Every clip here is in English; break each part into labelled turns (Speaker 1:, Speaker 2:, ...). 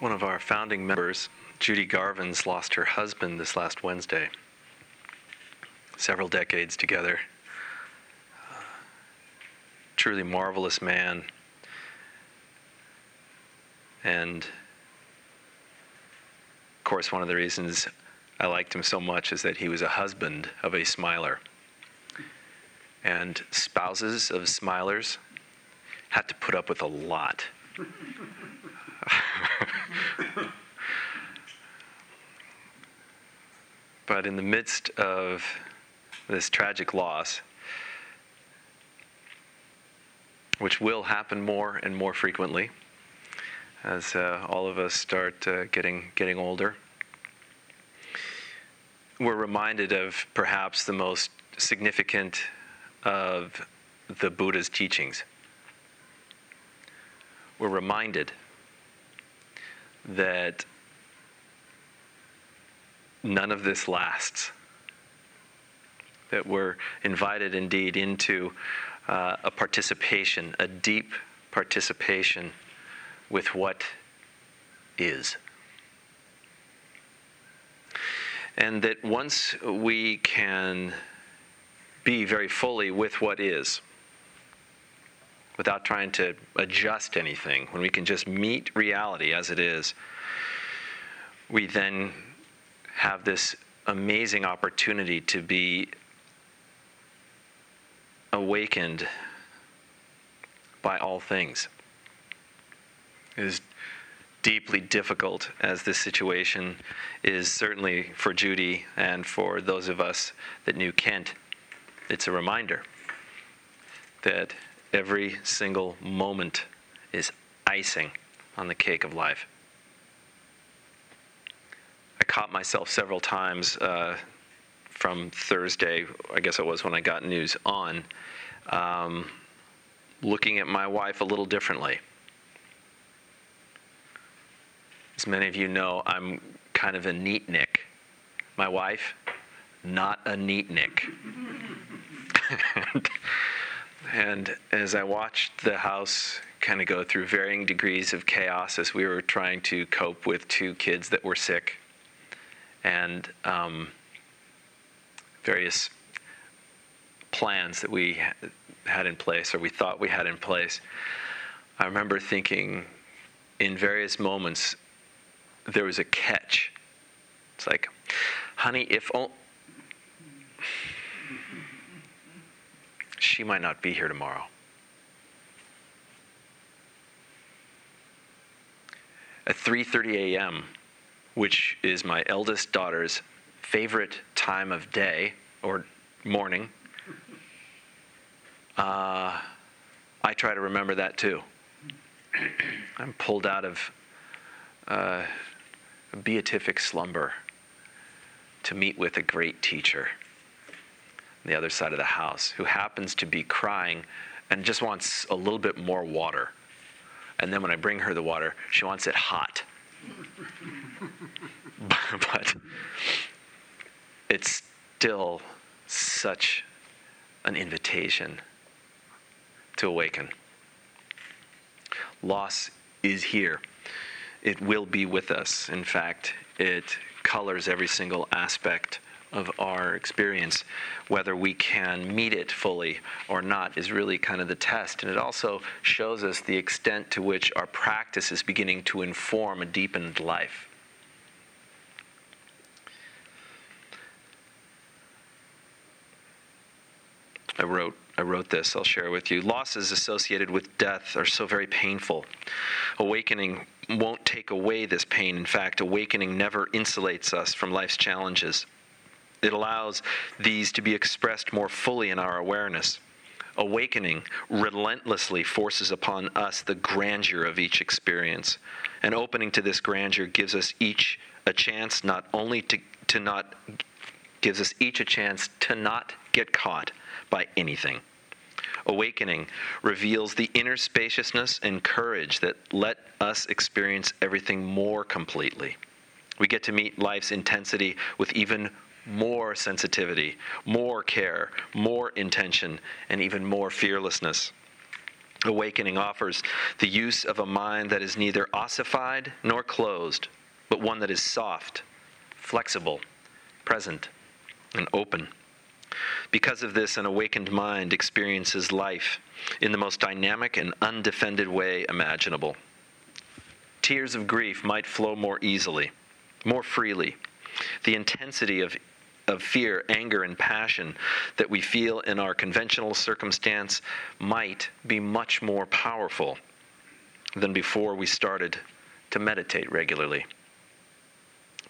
Speaker 1: One of our founding members, Judy Garvins, lost her husband this last Wednesday. Several decades together. Uh, truly marvelous man. And of course, one of the reasons I liked him so much is that he was a husband of a smiler. And spouses of smilers had to put up with a lot. but in the midst of this tragic loss, which will happen more and more frequently as uh, all of us start uh, getting getting older, we're reminded of perhaps the most significant of the Buddha's teachings. We're reminded that none of this lasts. That we're invited indeed into uh, a participation, a deep participation with what is. And that once we can be very fully with what is, without trying to adjust anything, when we can just meet reality as it is, we then have this amazing opportunity to be awakened by all things. Is deeply difficult as this situation is certainly for Judy and for those of us that knew Kent. It's a reminder that Every single moment is icing on the cake of life. I caught myself several times uh, from Thursday, I guess it was when I got news on, um, looking at my wife a little differently. As many of you know, I'm kind of a neat Nick. My wife, not a neat Nick. And as I watched the house kind of go through varying degrees of chaos as we were trying to cope with two kids that were sick and um, various plans that we had in place or we thought we had in place, I remember thinking in various moments there was a catch. It's like, honey, if only she might not be here tomorrow. At 3:30 a.m., which is my eldest daughter's favorite time of day or morning, uh, I try to remember that too. I'm pulled out of uh, beatific slumber to meet with a great teacher the other side of the house who happens to be crying and just wants a little bit more water. And then when I bring her the water, she wants it hot. but it's still such an invitation to awaken. Loss is here. It will be with us. In fact, it colors every single aspect of our experience. Whether we can meet it fully or not is really kind of the test. And it also shows us the extent to which our practice is beginning to inform a deepened life. I wrote I wrote this, I'll share with you. Losses associated with death are so very painful. Awakening won't take away this pain. In fact, awakening never insulates us from life's challenges. It allows these to be expressed more fully in our awareness. Awakening relentlessly forces upon us the grandeur of each experience. And opening to this grandeur gives us each a chance not only to, to not gives us each a chance to not get caught by anything. Awakening reveals the inner spaciousness and courage that let us experience everything more completely. We get to meet life's intensity with even more sensitivity, more care, more intention, and even more fearlessness. Awakening offers the use of a mind that is neither ossified nor closed, but one that is soft, flexible, present, and open. Because of this, an awakened mind experiences life in the most dynamic and undefended way imaginable. Tears of grief might flow more easily, more freely. The intensity of, of fear, anger, and passion that we feel in our conventional circumstance might be much more powerful than before we started to meditate regularly.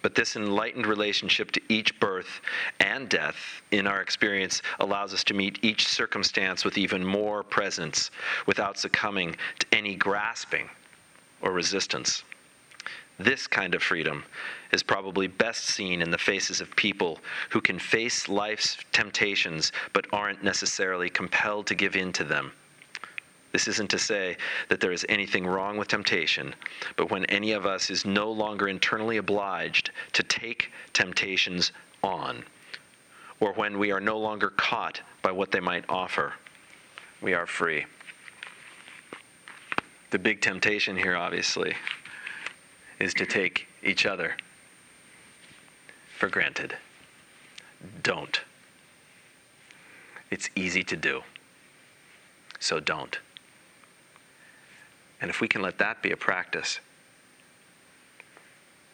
Speaker 1: But this enlightened relationship to each birth and death in our experience allows us to meet each circumstance with even more presence without succumbing to any grasping or resistance. This kind of freedom is probably best seen in the faces of people who can face life's temptations but aren't necessarily compelled to give in to them. This isn't to say that there is anything wrong with temptation, but when any of us is no longer internally obliged to take temptations on, or when we are no longer caught by what they might offer, we are free. The big temptation here, obviously, is to take each other for granted. Don't. It's easy to do. So don't. And if we can let that be a practice,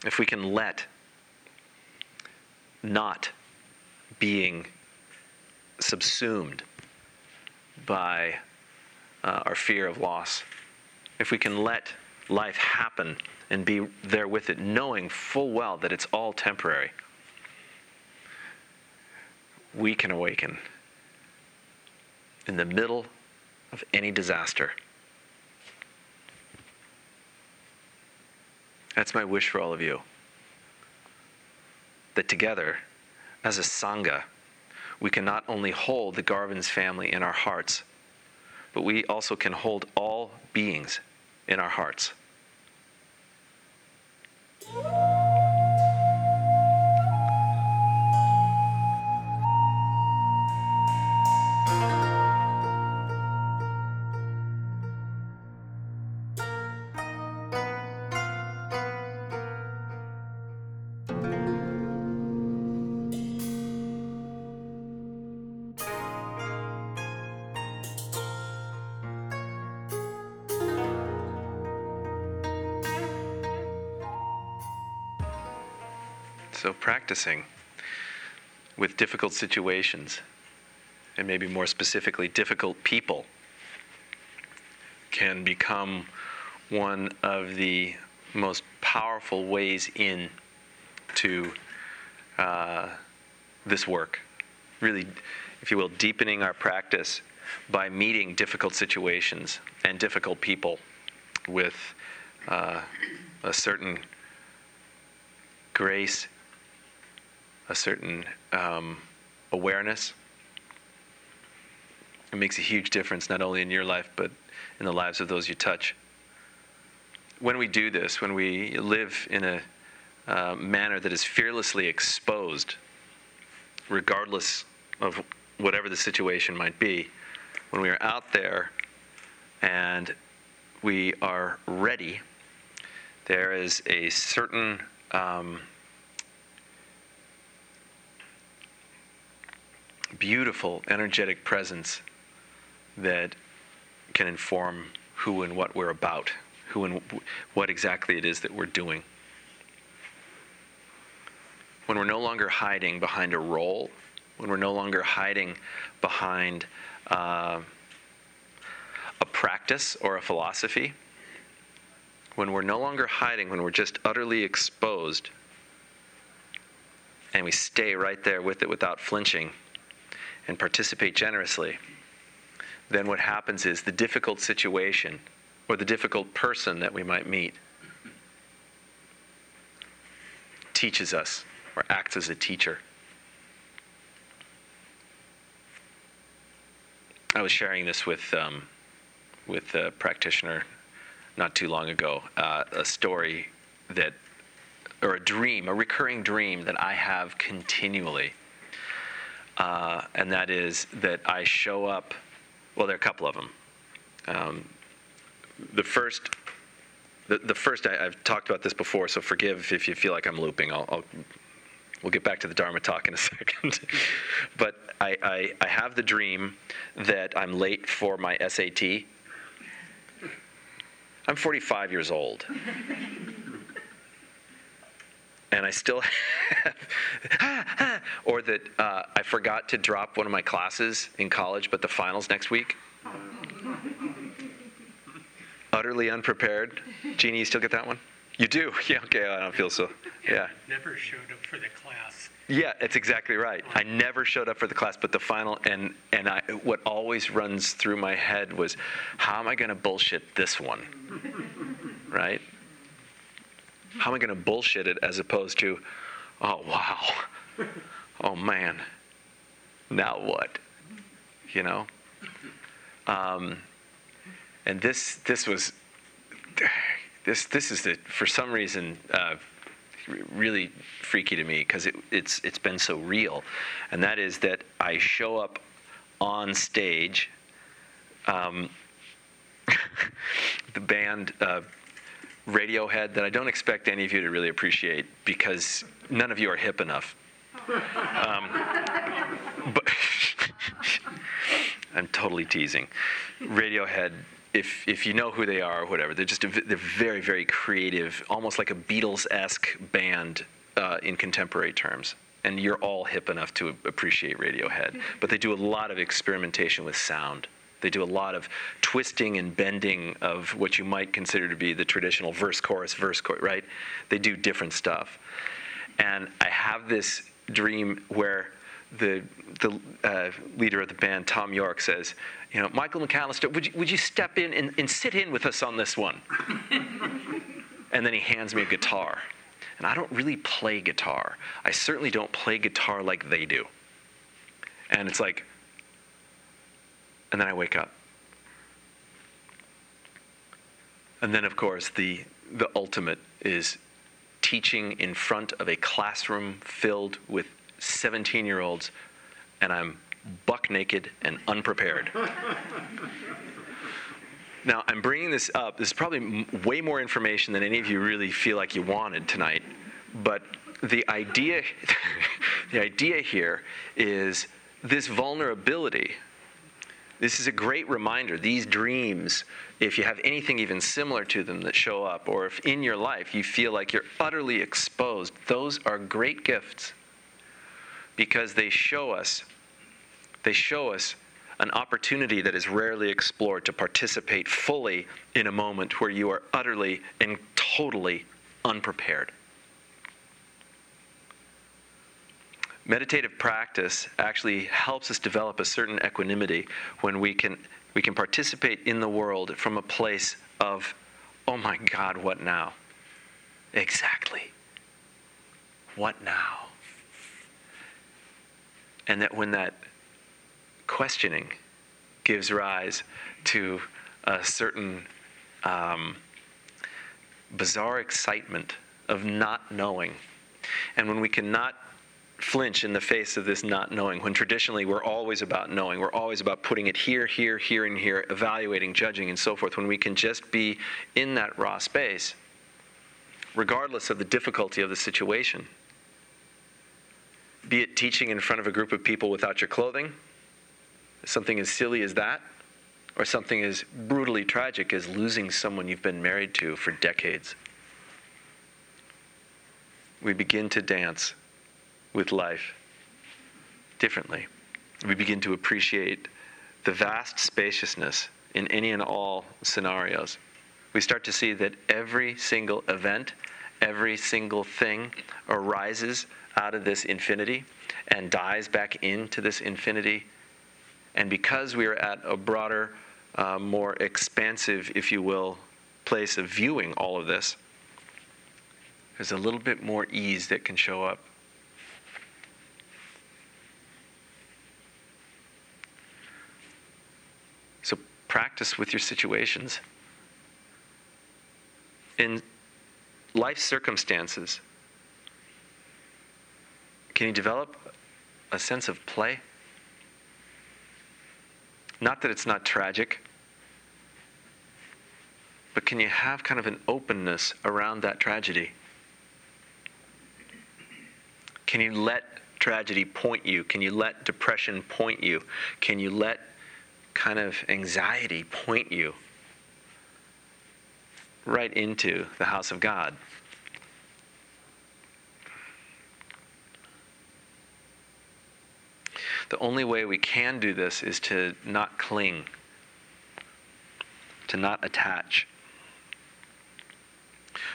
Speaker 1: if we can let not being subsumed by uh, our fear of loss, if we can let life happen and be there with it, knowing full well that it's all temporary, we can awaken in the middle of any disaster. That's my wish for all of you. That together, as a Sangha, we can not only hold the Garvin's family in our hearts, but we also can hold all beings in our hearts. Practicing with difficult situations, and maybe more specifically, difficult people, can become one of the most powerful ways in to uh, this work. Really, if you will, deepening our practice by meeting difficult situations and difficult people with uh, a certain grace a certain um, awareness. It makes a huge difference not only in your life, but in the lives of those you touch. When we do this, when we live in a uh, manner that is fearlessly exposed, regardless of whatever the situation might be, when we are out there and we are ready, there is a certain um, beautiful, energetic presence that can inform who and what we're about, who and what exactly it is that we're doing. When we're no longer hiding behind a role, when we're no longer hiding behind uh, a practice or a philosophy, when we're no longer hiding, when we're just utterly exposed and we stay right there with it without flinching and participate generously, then what happens is the difficult situation or the difficult person that we might meet teaches us or acts as a teacher. I was sharing this with um, with a practitioner not too long ago. Uh, a story that, or a dream, a recurring dream that I have continually, uh, and that is that I show up. Well, there are a couple of them. Um, the first, the, the first I, have talked about this before, so forgive if you feel like I'm looping. I'll, I'll we'll get back to the Dharma talk in a second. but I, I, I have the dream that I'm late for my SAT. I'm 45 years old. And I still have, or that uh, I forgot to drop one of my classes in college, but the finals next week. Utterly unprepared. Jeannie, you still get that one? You do? Yeah, okay, I don't feel so. Yeah.
Speaker 2: Never showed up for the class.
Speaker 1: Yeah, it's exactly right. I never showed up for the class, but the final and and I what always runs through my head was, how am I going to bullshit this one? right? How am I going to bullshit it as opposed to, oh wow, oh man, now what? You know. Um, and this this was this this is the for some reason uh, really freaky to me because it, it's it's been so real, and that is that I show up on stage. Um, the band uh, Radiohead that I don't expect any of you to really appreciate because none of you are hip enough. Um, but I'm totally teasing. Radiohead if if you know who they are or whatever, they're just a, they're very very creative, almost like a Beatles-esque band uh, in contemporary terms. And you're all hip enough to appreciate Radiohead, but they do a lot of experimentation with sound. They do a lot of twisting and bending of what you might consider to be the traditional verse chorus verse chorus, right? They do different stuff. And I have this dream where the the uh, leader of the band, Thom Yorke, says, you know, Michael McAllister, would you, would you step in and, and sit in with us on this one? and then he hands me a guitar. And I don't really play guitar. I certainly don't play guitar like they do. And it's like, and then I wake up. And then, of course, the, the ultimate is teaching in front of a classroom filled with 17 year olds, and I'm buck naked and unprepared. now, I'm bringing this up. This is probably m- way more information than any of you really feel like you wanted tonight. But the idea, the idea here is this vulnerability. This is a great reminder. These dreams, if you have anything even similar to them that show up, or if in your life you feel like you're utterly exposed, those are great gifts because they show us they show us an opportunity that is rarely explored to participate fully in a moment where you are utterly and totally unprepared. Meditative practice actually helps us develop a certain equanimity when we can, we can participate in the world from a place of, oh my God, what now? Exactly. What now? And that when that questioning gives rise to a certain um, bizarre excitement of not knowing. And when we cannot flinch in the face of this not knowing, when traditionally we're always about knowing, we're always about putting it here, here, here, and here, evaluating, judging, and so forth, when we can just be in that raw space, regardless of the difficulty of the situation, be it teaching in front of a group of people without your clothing, something as silly as that, or something as brutally tragic as losing someone you've been married to for decades. We begin to dance with life differently. We begin to appreciate the vast spaciousness in any and all scenarios. We start to see that every single event every single thing arises out of this infinity and dies back into this infinity. And because we are at a broader, uh, more expansive, if you will, place of viewing all of this, there's a little bit more ease that can show up. So practice with your situations. In life circumstances, can you develop a sense of play? Not that it's not tragic, but can you have kind of an openness around that tragedy? Can you let tragedy point you? Can you let depression point you? Can you let kind of anxiety point you right into the house of God? The only way we can do this is to not cling, to not attach.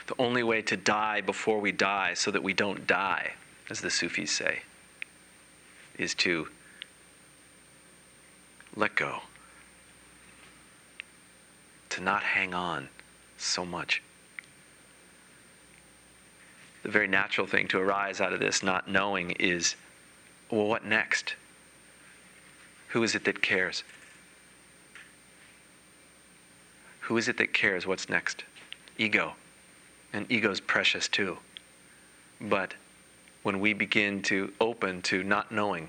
Speaker 1: The only way to die before we die so that we don't die, as the Sufis say, is to let go, to not hang on so much. The very natural thing to arise out of this not knowing is well, what next? Who is it that cares? Who is it that cares what's next? Ego. And ego's precious too. But when we begin to open to not knowing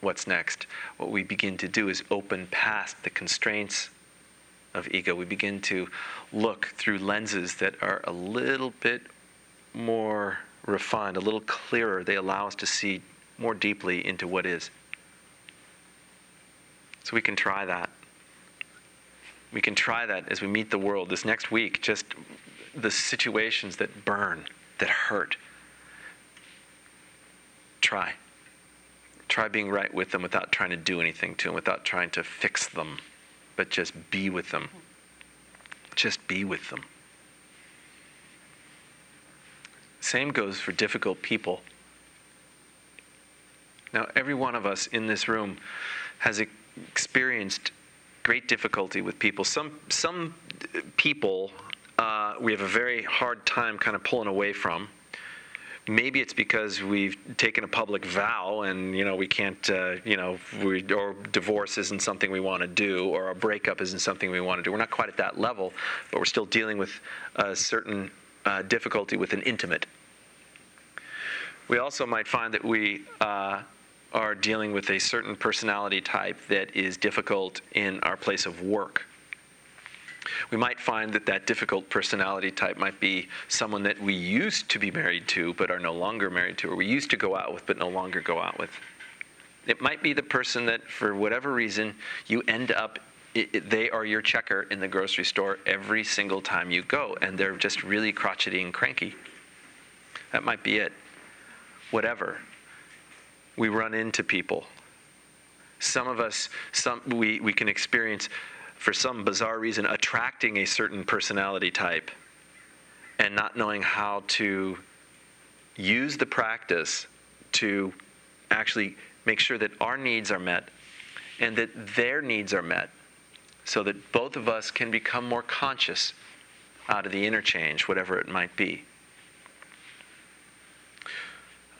Speaker 1: what's next, what we begin to do is open past the constraints of ego. We begin to look through lenses that are a little bit more refined, a little clearer. They allow us to see more deeply into what is. So we can try that. We can try that as we meet the world this next week, just the situations that burn, that hurt. Try. Try being right with them without trying to do anything to them, without trying to fix them, but just be with them. Just be with them. Same goes for difficult people. Now, every one of us in this room has experienced great difficulty with people. Some some people uh, we have a very hard time kind of pulling away from. Maybe it's because we've taken a public vow, and you know we can't, uh, you know, we, or divorce isn't something we want to do, or a breakup isn't something we want to do. We're not quite at that level, but we're still dealing with a certain uh, difficulty with an intimate. We also might find that we uh, are dealing with a certain personality type that is difficult in our place of work. We might find that that difficult personality type might be someone that we used to be married to but are no longer married to, or we used to go out with but no longer go out with. It might be the person that, for whatever reason, you end up, it, it, they are your checker in the grocery store every single time you go, and they're just really crotchety and cranky. That might be it. Whatever we run into people. Some of us, some, we, we can experience, for some bizarre reason, attracting a certain personality type and not knowing how to use the practice to actually make sure that our needs are met and that their needs are met so that both of us can become more conscious out of the interchange, whatever it might be.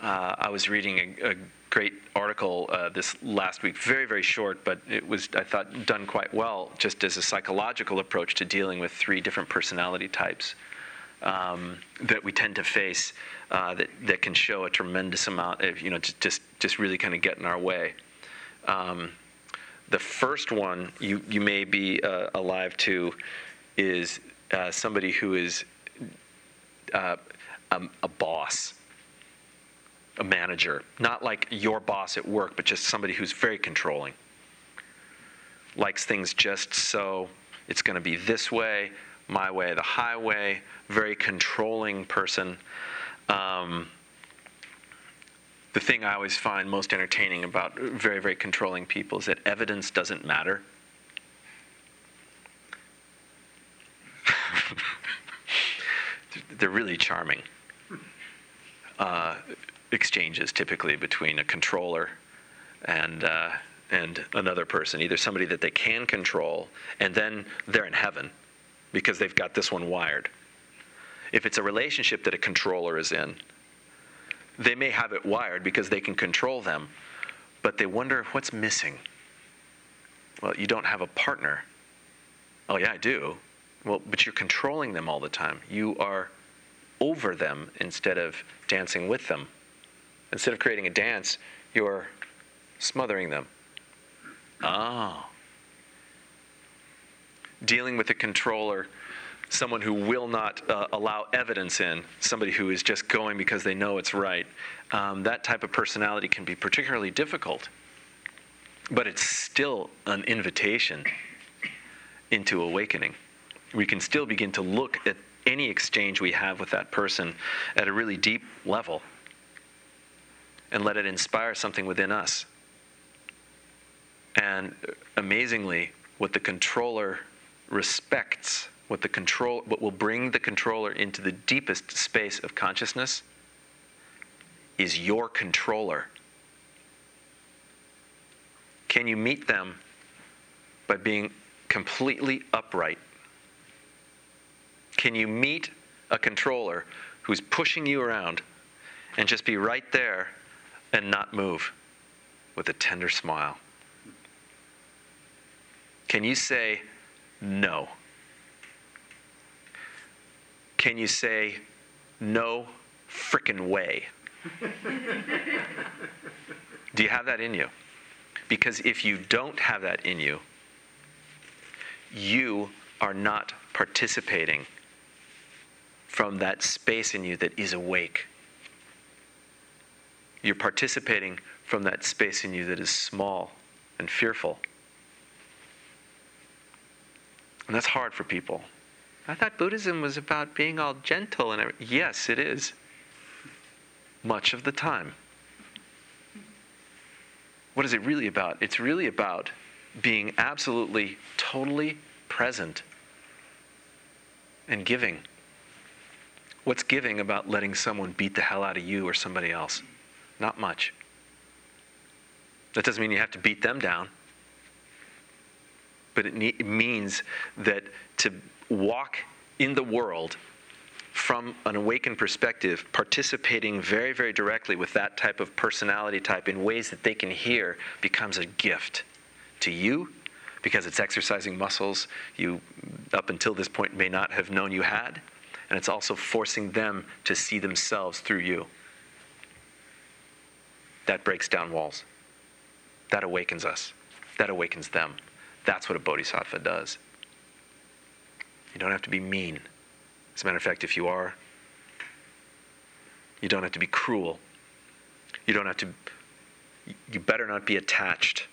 Speaker 1: Uh, I was reading a, a great article uh, this last week, very, very short, but it was, I thought, done quite well, just as a psychological approach to dealing with three different personality types um, that we tend to face uh, that, that can show a tremendous amount of, you know, just, just really kind of get in our way. Um, the first one you, you may be uh, alive to is uh, somebody who is a, a boss a manager, not like your boss at work, but just somebody who's very controlling. Likes things just so it's going to be this way, my way, the highway, very controlling person. Um, the thing I always find most entertaining about very, very controlling people is that evidence doesn't matter. They're really charming. uh, exchanges typically between a controller and uh, and another person, either somebody that they can control, and then they're in heaven because they've got this one wired. If it's a relationship that a controller is in, they may have it wired because they can control them, but they wonder what's missing. Well, you don't have a partner. Oh, yeah, I do. Well, but you're controlling them all the time. You are over them instead of dancing with them. Instead of creating a dance, you're smothering them. Oh. Dealing with a controller, someone who will not uh, allow evidence in, somebody who is just going because they know it's right, um, that type of personality can be particularly difficult. But it's still an invitation into awakening. We can still begin to look at any exchange we have with that person at a really deep level and let it inspire something within us. And amazingly, what the controller respects, what the control what will bring the controller into the deepest space of consciousness is your controller. Can you meet them by being completely upright? Can you meet a controller who's pushing you around and just be right there and not move with a tender smile? Can you say no? Can you say no frickin' way? Do you have that in you? Because if you don't have that in you, you are not participating from that space in you that is awake. You're participating from that space in you that is small and fearful. And that's hard for people. I thought Buddhism was about being all gentle and everything. Yes, it is. Much of the time. What is it really about? It's really about being absolutely, totally present and giving. What's giving about letting someone beat the hell out of you or somebody else? Not much. That doesn't mean you have to beat them down but it, ne- it means that to walk in the world from an awakened perspective, participating very, very directly with that type of personality type in ways that they can hear becomes a gift to you because it's exercising muscles you, up until this point, may not have known you had. And it's also forcing them to see themselves through you. That breaks down walls. That awakens us. That awakens them. That's what a bodhisattva does. You don't have to be mean. As a matter of fact, if you are, you don't have to be cruel. You don't have to, you better not be attached,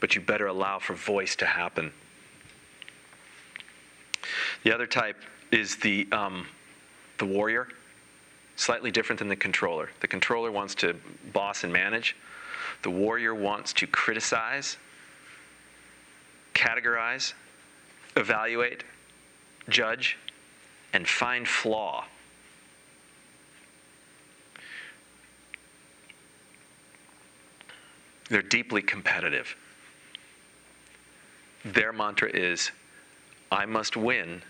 Speaker 1: but you better allow for voice to happen. The other type is the, um, the warrior, slightly different than the controller. The controller wants to boss and manage, the warrior wants to criticize categorize, evaluate, judge, and find flaw. They're deeply competitive. Their mantra is I must win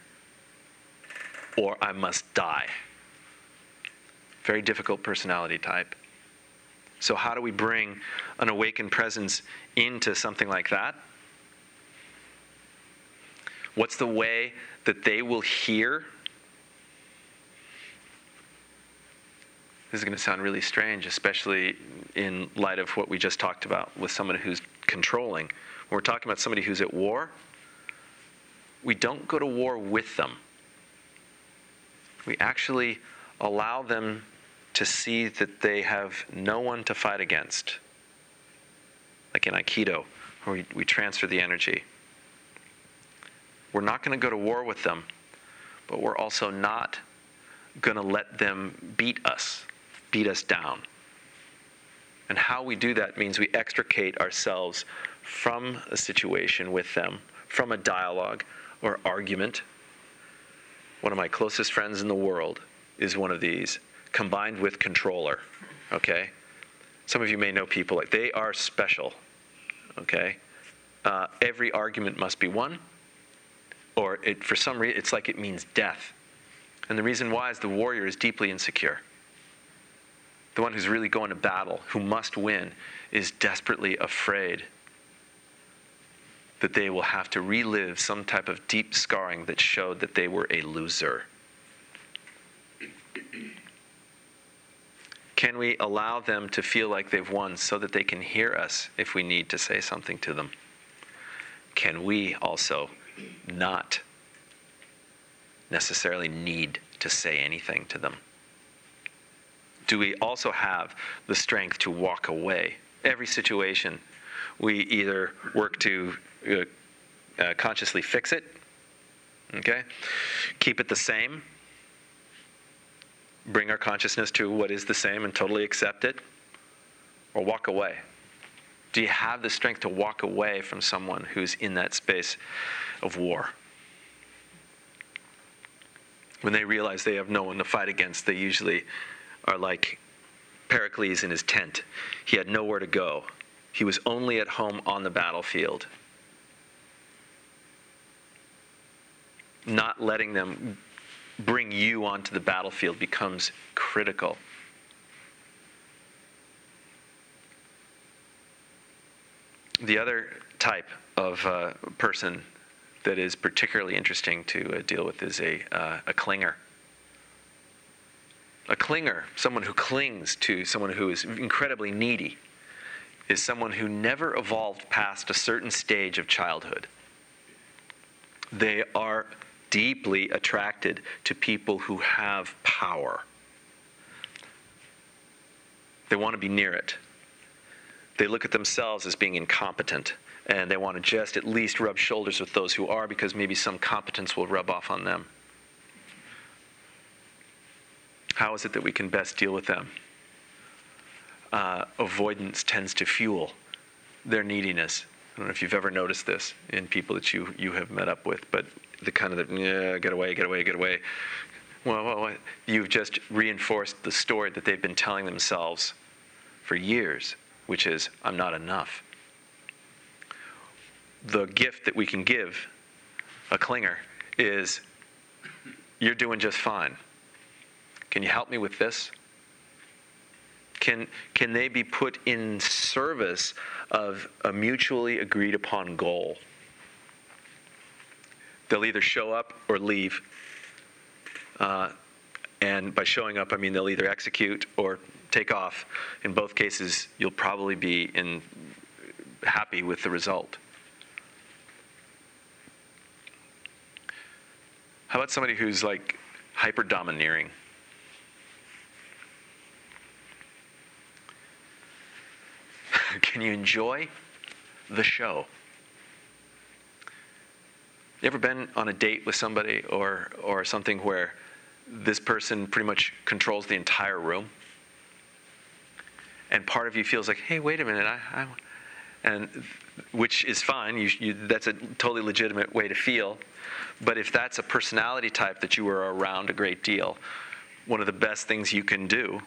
Speaker 1: or I must die. Very difficult personality type. So, how do we bring an awakened presence into something like that? What's the way that they will hear? This is going to sound really strange, especially in light of what we just talked about with someone who's controlling. When we're talking about somebody who's at war, we don't go to war with them. We actually allow them to see that they have no one to fight against. Like in Aikido, where we, we transfer the energy. We're not going to go to war with them, but we're also not going to let them beat us, beat us down. And how we do that means we extricate ourselves from a situation with them, from a dialogue or argument. One of my closest friends in the world is one of these combined with controller. Okay? Some of you may know people like they are special. Okay? Uh, every argument must be won, or it, for some reason, it's like it means death. And the reason why is the warrior is deeply insecure. The one who's really going to battle, who must win, is desperately afraid that they will have to relive some type of deep scarring that showed that they were a loser. Can we allow them to feel like they've won so that they can hear us if we need to say something to them? Can we also not necessarily need to say anything to them? Do we also have the strength to walk away? Every situation, we either work to uh, uh, consciously fix it, okay, keep it the same, bring our consciousness to what is the same and totally accept it, or walk away? Do you have the strength to walk away from someone who's in that space of war? When they realize they have no one to fight against, they usually are like Pericles in his tent. He had nowhere to go, he was only at home on the battlefield. Not letting them bring you onto the battlefield becomes critical. The other type of uh, person that is particularly interesting to uh, deal with is a, uh, a clinger. A clinger, someone who clings to someone who is incredibly needy, is someone who never evolved past a certain stage of childhood. They are deeply attracted to people who have power. They want to be near it. They look at themselves as being incompetent and they want to just at least rub shoulders with those who are because maybe some competence will rub off on them. How is it that we can best deal with them? Uh, avoidance tends to fuel their neediness. I don't know if you've ever noticed this in people that you, you have met up with, but the kind of the, yeah, get away, get away, get away. Well, well, well, you've just reinforced the story that they've been telling themselves for years, which is, I'm not enough. The gift that we can give a clinger is, you're doing just fine. Can you help me with this? Can, can they be put in service of a mutually agreed upon goal? They'll either show up or leave. Uh, and by showing up, I mean they'll either execute or take off. In both cases, you'll probably be in, happy with the result. How about somebody who's like hyper domineering? Can you enjoy the show? You ever been on a date with somebody or, or something where this person pretty much controls the entire room? And part of you feels like, hey, wait a minute, I, I and which is fine. You, you, that's a totally legitimate way to feel. But if that's a personality type that you are around a great deal, one of the best things you can do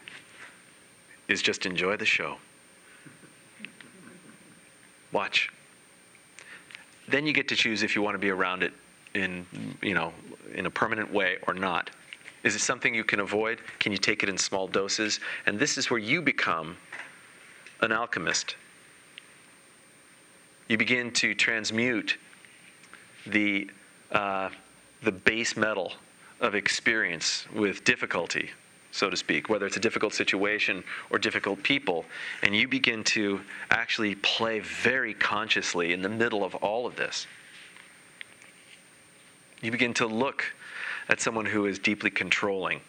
Speaker 1: is just enjoy the show. Watch then you get to choose if you want to be around it in, you know, in a permanent way or not. Is it something you can avoid? Can you take it in small doses? And this is where you become an alchemist. You begin to transmute the, uh, the base metal of experience with difficulty so to speak, whether it's a difficult situation or difficult people, and you begin to actually play very consciously in the middle of all of this. You begin to look at someone who is deeply controlling.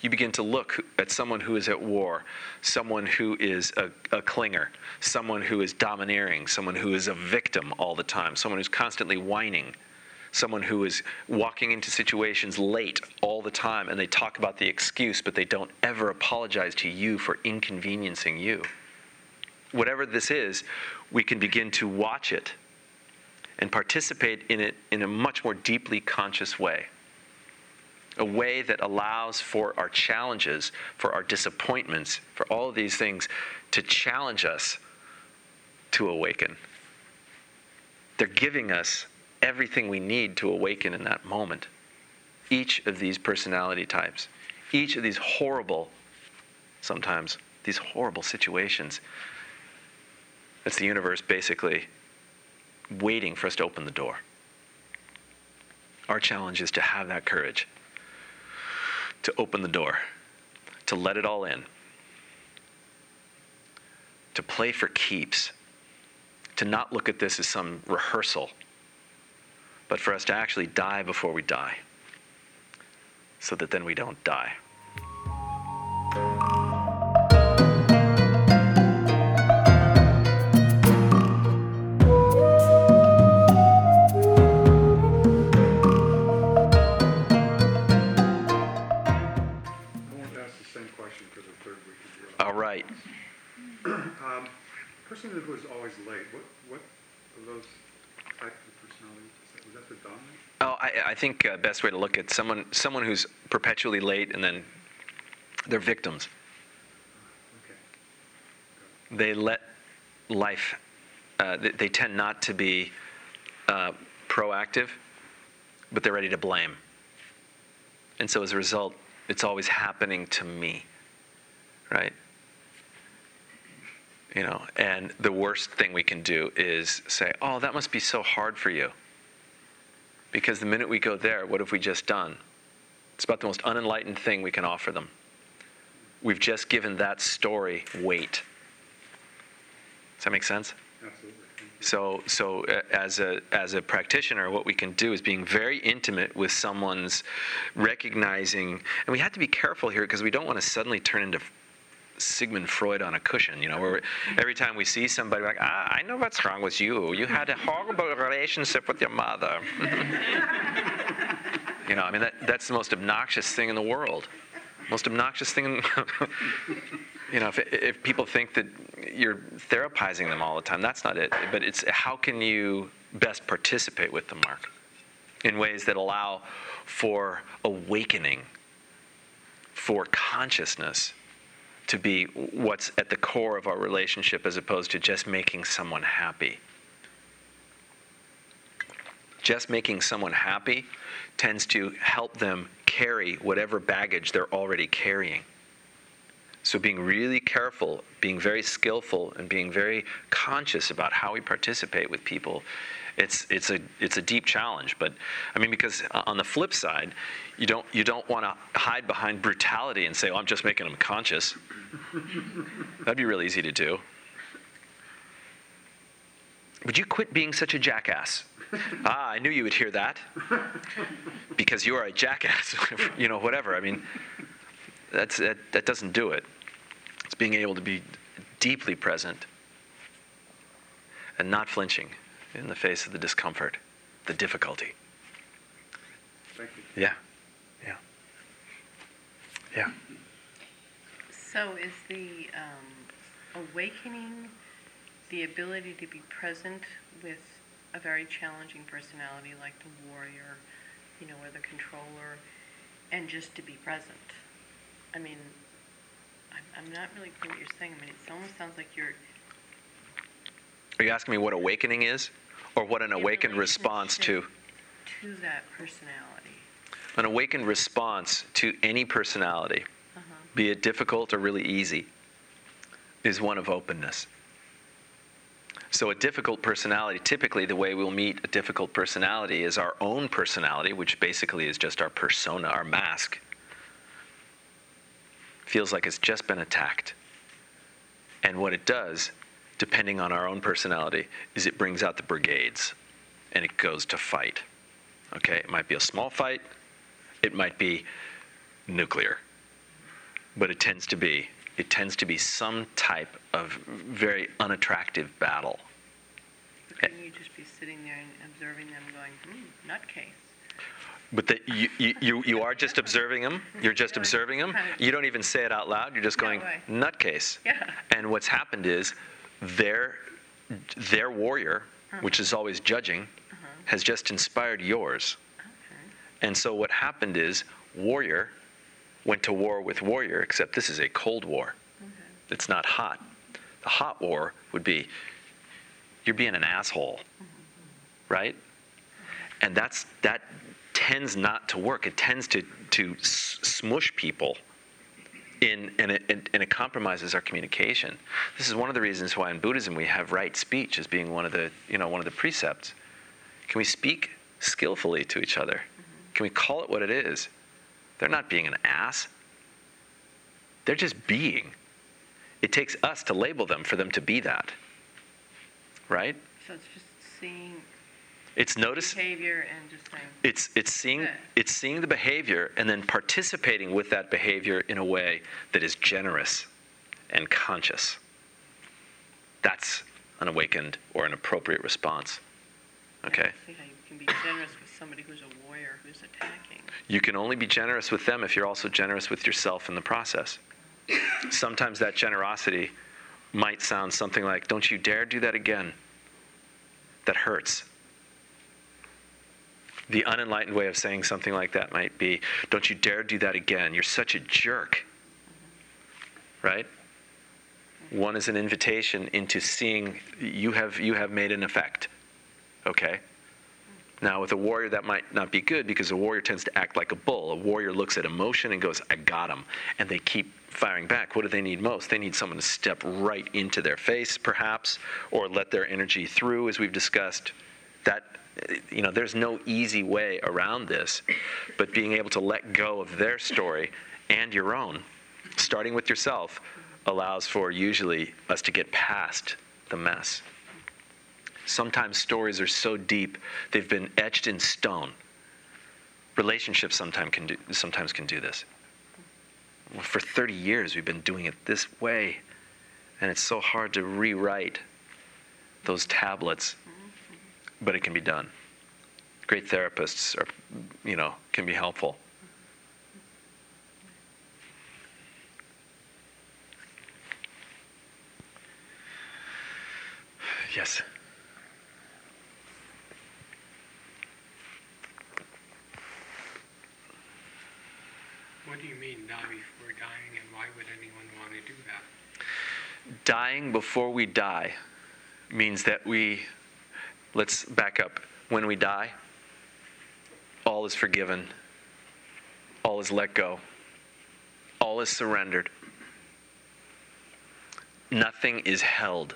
Speaker 1: You begin to look at someone who is at war, someone who is a, a, clinger, someone who is domineering, someone who is a victim all the time, someone who's constantly whining someone who is walking into situations late all the time and they talk about the excuse, but they don't ever apologize to you for inconveniencing you. Whatever this is, we can begin to watch it and participate in it in a much more deeply conscious way. a way that allows for our challenges, for our disappointments, for all of these things to challenge us to awaken. They're giving us everything we need to awaken in that moment. Each of these personality types, each of these horrible, sometimes, these horrible situations. It's the universe basically waiting for us to open the door. Our challenge is to have that courage, to open the door, to let it all in, to play for keeps, to not look at this as some rehearsal, but for us to actually die before we die, so that then we don't die. All right.
Speaker 3: Um, person who is always late, what, what of those types of personalities, that- the dominant?
Speaker 1: Oh, I, I think uh, best way to look at someone someone who's perpetually late and then they're victims.
Speaker 3: Okay.
Speaker 1: They let life. Uh, they, they tend not to be uh, proactive, but they're ready to blame. And so as a result, it's always happening to me, right? You know, and the worst thing we can do is say, "Oh, that must be so hard for you." Because the minute we go there, what have we just done? It's about the most unenlightened thing we can offer them. We've just given that story weight. Does that make sense?
Speaker 3: Absolutely.
Speaker 1: So, so uh, as a as a practitioner, what we can do is being very intimate with someone's recognizing, and we have to be careful here because we don't want to suddenly turn into Sigmund Freud on a cushion. You know, where every time we see somebody, like, ah, I know what's wrong with you. You had a horrible relationship with your mother. you know, I mean, that, that's the most obnoxious thing in the world. Most obnoxious thing. In, you know, if, if people think that you're therapizing them all the time, that's not it. But it's how can you best participate with them, Mark, in ways that allow for awakening, for consciousness to be what's at the core of our relationship as opposed to just making someone happy. Just making someone happy tends to help them carry whatever baggage they're already carrying. So, being really careful, being very skillful, and being very conscious about how we participate with people, it's, it's, a, it's a deep challenge. But I mean, because on the flip side, you don't, you don't want to hide behind brutality and say, oh, I'm just making them conscious. That'd be really easy to do. Would you quit being such a jackass? ah, I knew you would hear that. Because you are a jackass, you know, whatever. I mean, that's, that, that doesn't do it. It's being able to be deeply present and not flinching in the face of the discomfort, the difficulty.
Speaker 3: Thank you.
Speaker 1: Yeah. Yeah. Yeah.
Speaker 4: So is the um, awakening the ability to be present with a very challenging personality like the warrior, you know, or the controller, and just to be present? I mean, I'm, I'm not really clear what you're saying. I mean, it almost sounds like you're
Speaker 1: Are you asking me what awakening is? Or what an awakened response to?
Speaker 4: to that personality.
Speaker 1: An awakened response to any personality,
Speaker 4: Uh-huh.
Speaker 1: be it difficult or really easy, is one of openness. So, a difficult personality, typically the way we'll meet a difficult personality is our own personality, which basically is just our persona, our mask. Feels like it's just been attacked. And what it does, depending on our own personality, is it brings out the brigades and it goes to fight. Okay, it might be a small fight, it might be nuclear, but it tends to be it tends to be some type of very unattractive battle.
Speaker 4: Couldn't you just be sitting there and observing them going, hmm, nutcase?
Speaker 1: But the, you, you, you, you are just observing them. You're just observing them. You don't even say it out loud. You're just going nutcase.
Speaker 4: Yeah.
Speaker 1: And what's happened is their their warrior,
Speaker 4: Uh-huh.
Speaker 1: which is always judging, has just inspired yours.
Speaker 4: Okay.
Speaker 1: And so what happened is warrior went to war with warrior, except this is a cold war. It's not hot. The hot war would be you're being an asshole, right? And that's that tends not to work. It tends to to smush people in and it, and it compromises our communication. This is one of the reasons why in Buddhism we have right speech as being one of the you know one of the precepts. Can we speak skillfully to each other? Can we call it what it is? They're not being an ass. They're just being. It takes us to label them for them to be that. Right?
Speaker 4: So it's just seeing
Speaker 1: It's notice
Speaker 4: behavior and just saying,
Speaker 1: it's it's seeing
Speaker 4: Good.
Speaker 1: it's seeing the behavior and then participating with that behavior in a way that is generous and conscious. That's an awakened or an appropriate response. Okay?
Speaker 4: you can be generous with somebody who's a warrior who's attacking.
Speaker 1: You can only be generous with them if you're also generous with yourself in the process. Sometimes that generosity might sound something like, Don't you dare do that again. That hurts. The unenlightened way of saying something like that might be, Don't you dare do that again. You're such a jerk. Right? One is an invitation into seeing you have, you have made an effect. Okay? Now, with a warrior, that might not be good because a warrior tends to act like a bull. A warrior looks at emotion and goes, I got him. And they keep firing back. What do they need most? They need someone to step right into their face, perhaps, or let their energy through, as we've discussed. That, you know, there's no easy way around this, but being able to let go of their story and your own, starting with yourself, allows for usually us to get past the mess. Sometimes stories are so deep they've been etched in stone. Relationships sometimes can do, sometimes can do this. Well, for 30 years we've been doing it this way, and it's so hard to rewrite those tablets, but it can be done. Great therapists are, you know, can be helpful. Yes.
Speaker 2: What do you mean die before dying and why would anyone want to do that?
Speaker 1: dying before we die means that we let's back up. When we die all is forgiven. All is let go. All is surrendered. Nothing is held.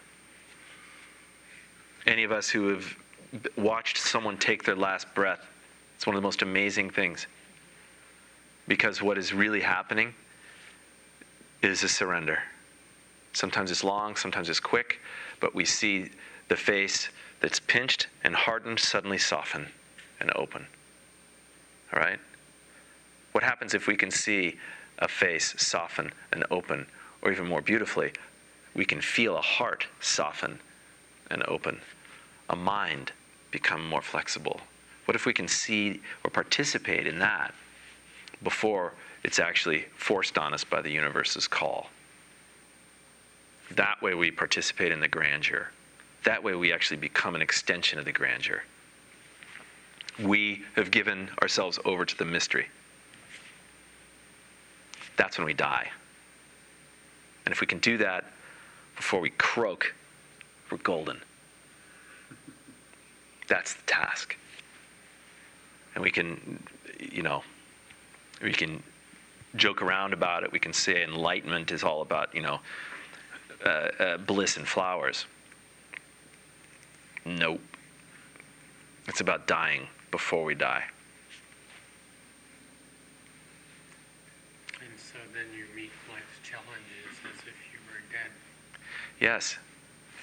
Speaker 1: Any of us who have watched someone take their last breath it's one of the most amazing things. Because what is really happening is a surrender. Sometimes it's long, sometimes it's quick, but we see the face that's pinched and hardened suddenly soften and open. All right? What happens if we can see a face soften and open, or even more beautifully, we can feel a heart soften and open, a mind become more flexible? What if we can see or participate in that before it's actually forced on us by the universe's call? That way we participate in the grandeur. That way we actually become an extension of the grandeur. We have given ourselves over to the mystery. That's when we die. And if we can do that before we croak, we're golden. That's the task. And we can, you know, we can joke around about it. We can say enlightenment is all about, you know, uh, uh, bliss and flowers. Nope. It's about dying before we die.
Speaker 2: And so then you meet life's challenges as if you were dead.
Speaker 1: Yes.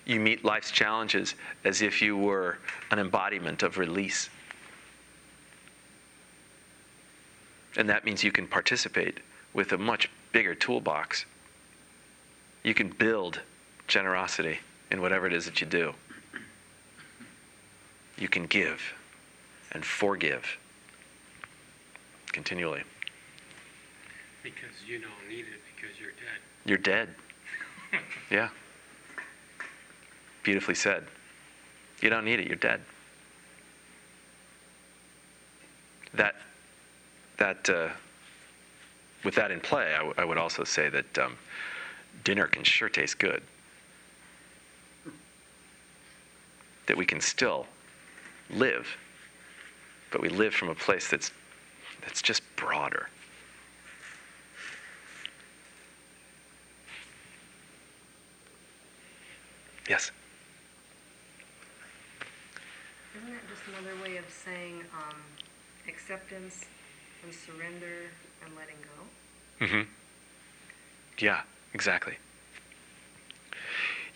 Speaker 1: You meet life's challenges as if you were an embodiment of release. And that means you can participate with a much bigger toolbox. You can build generosity in whatever it is that you do. You can give and forgive continually.
Speaker 2: Because you don't need it because you're dead.
Speaker 1: You're dead. yeah. Beautifully said. You don't need it, you're dead. That, that uh, with that in play, I, w- I would also say that um, dinner can sure taste good. That we can still live, but we live from a place that's, that's just broader. Yes?
Speaker 5: Isn't that just another way of saying um, acceptance and surrender and letting go?
Speaker 1: Mm-hmm. Yeah, exactly.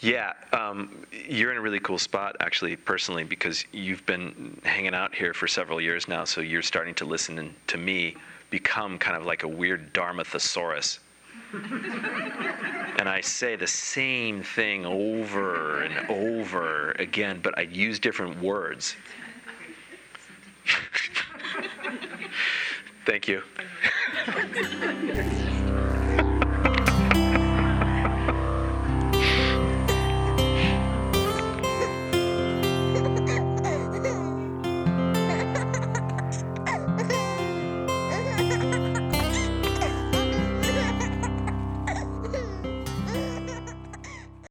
Speaker 1: Yeah, um, you're in a really cool spot, actually, personally, because you've been hanging out here for several years now, so you're starting to listen to me become kind of like a weird Dharma thesaurus. and I say the same thing over and over again, but I use different words. Thank you.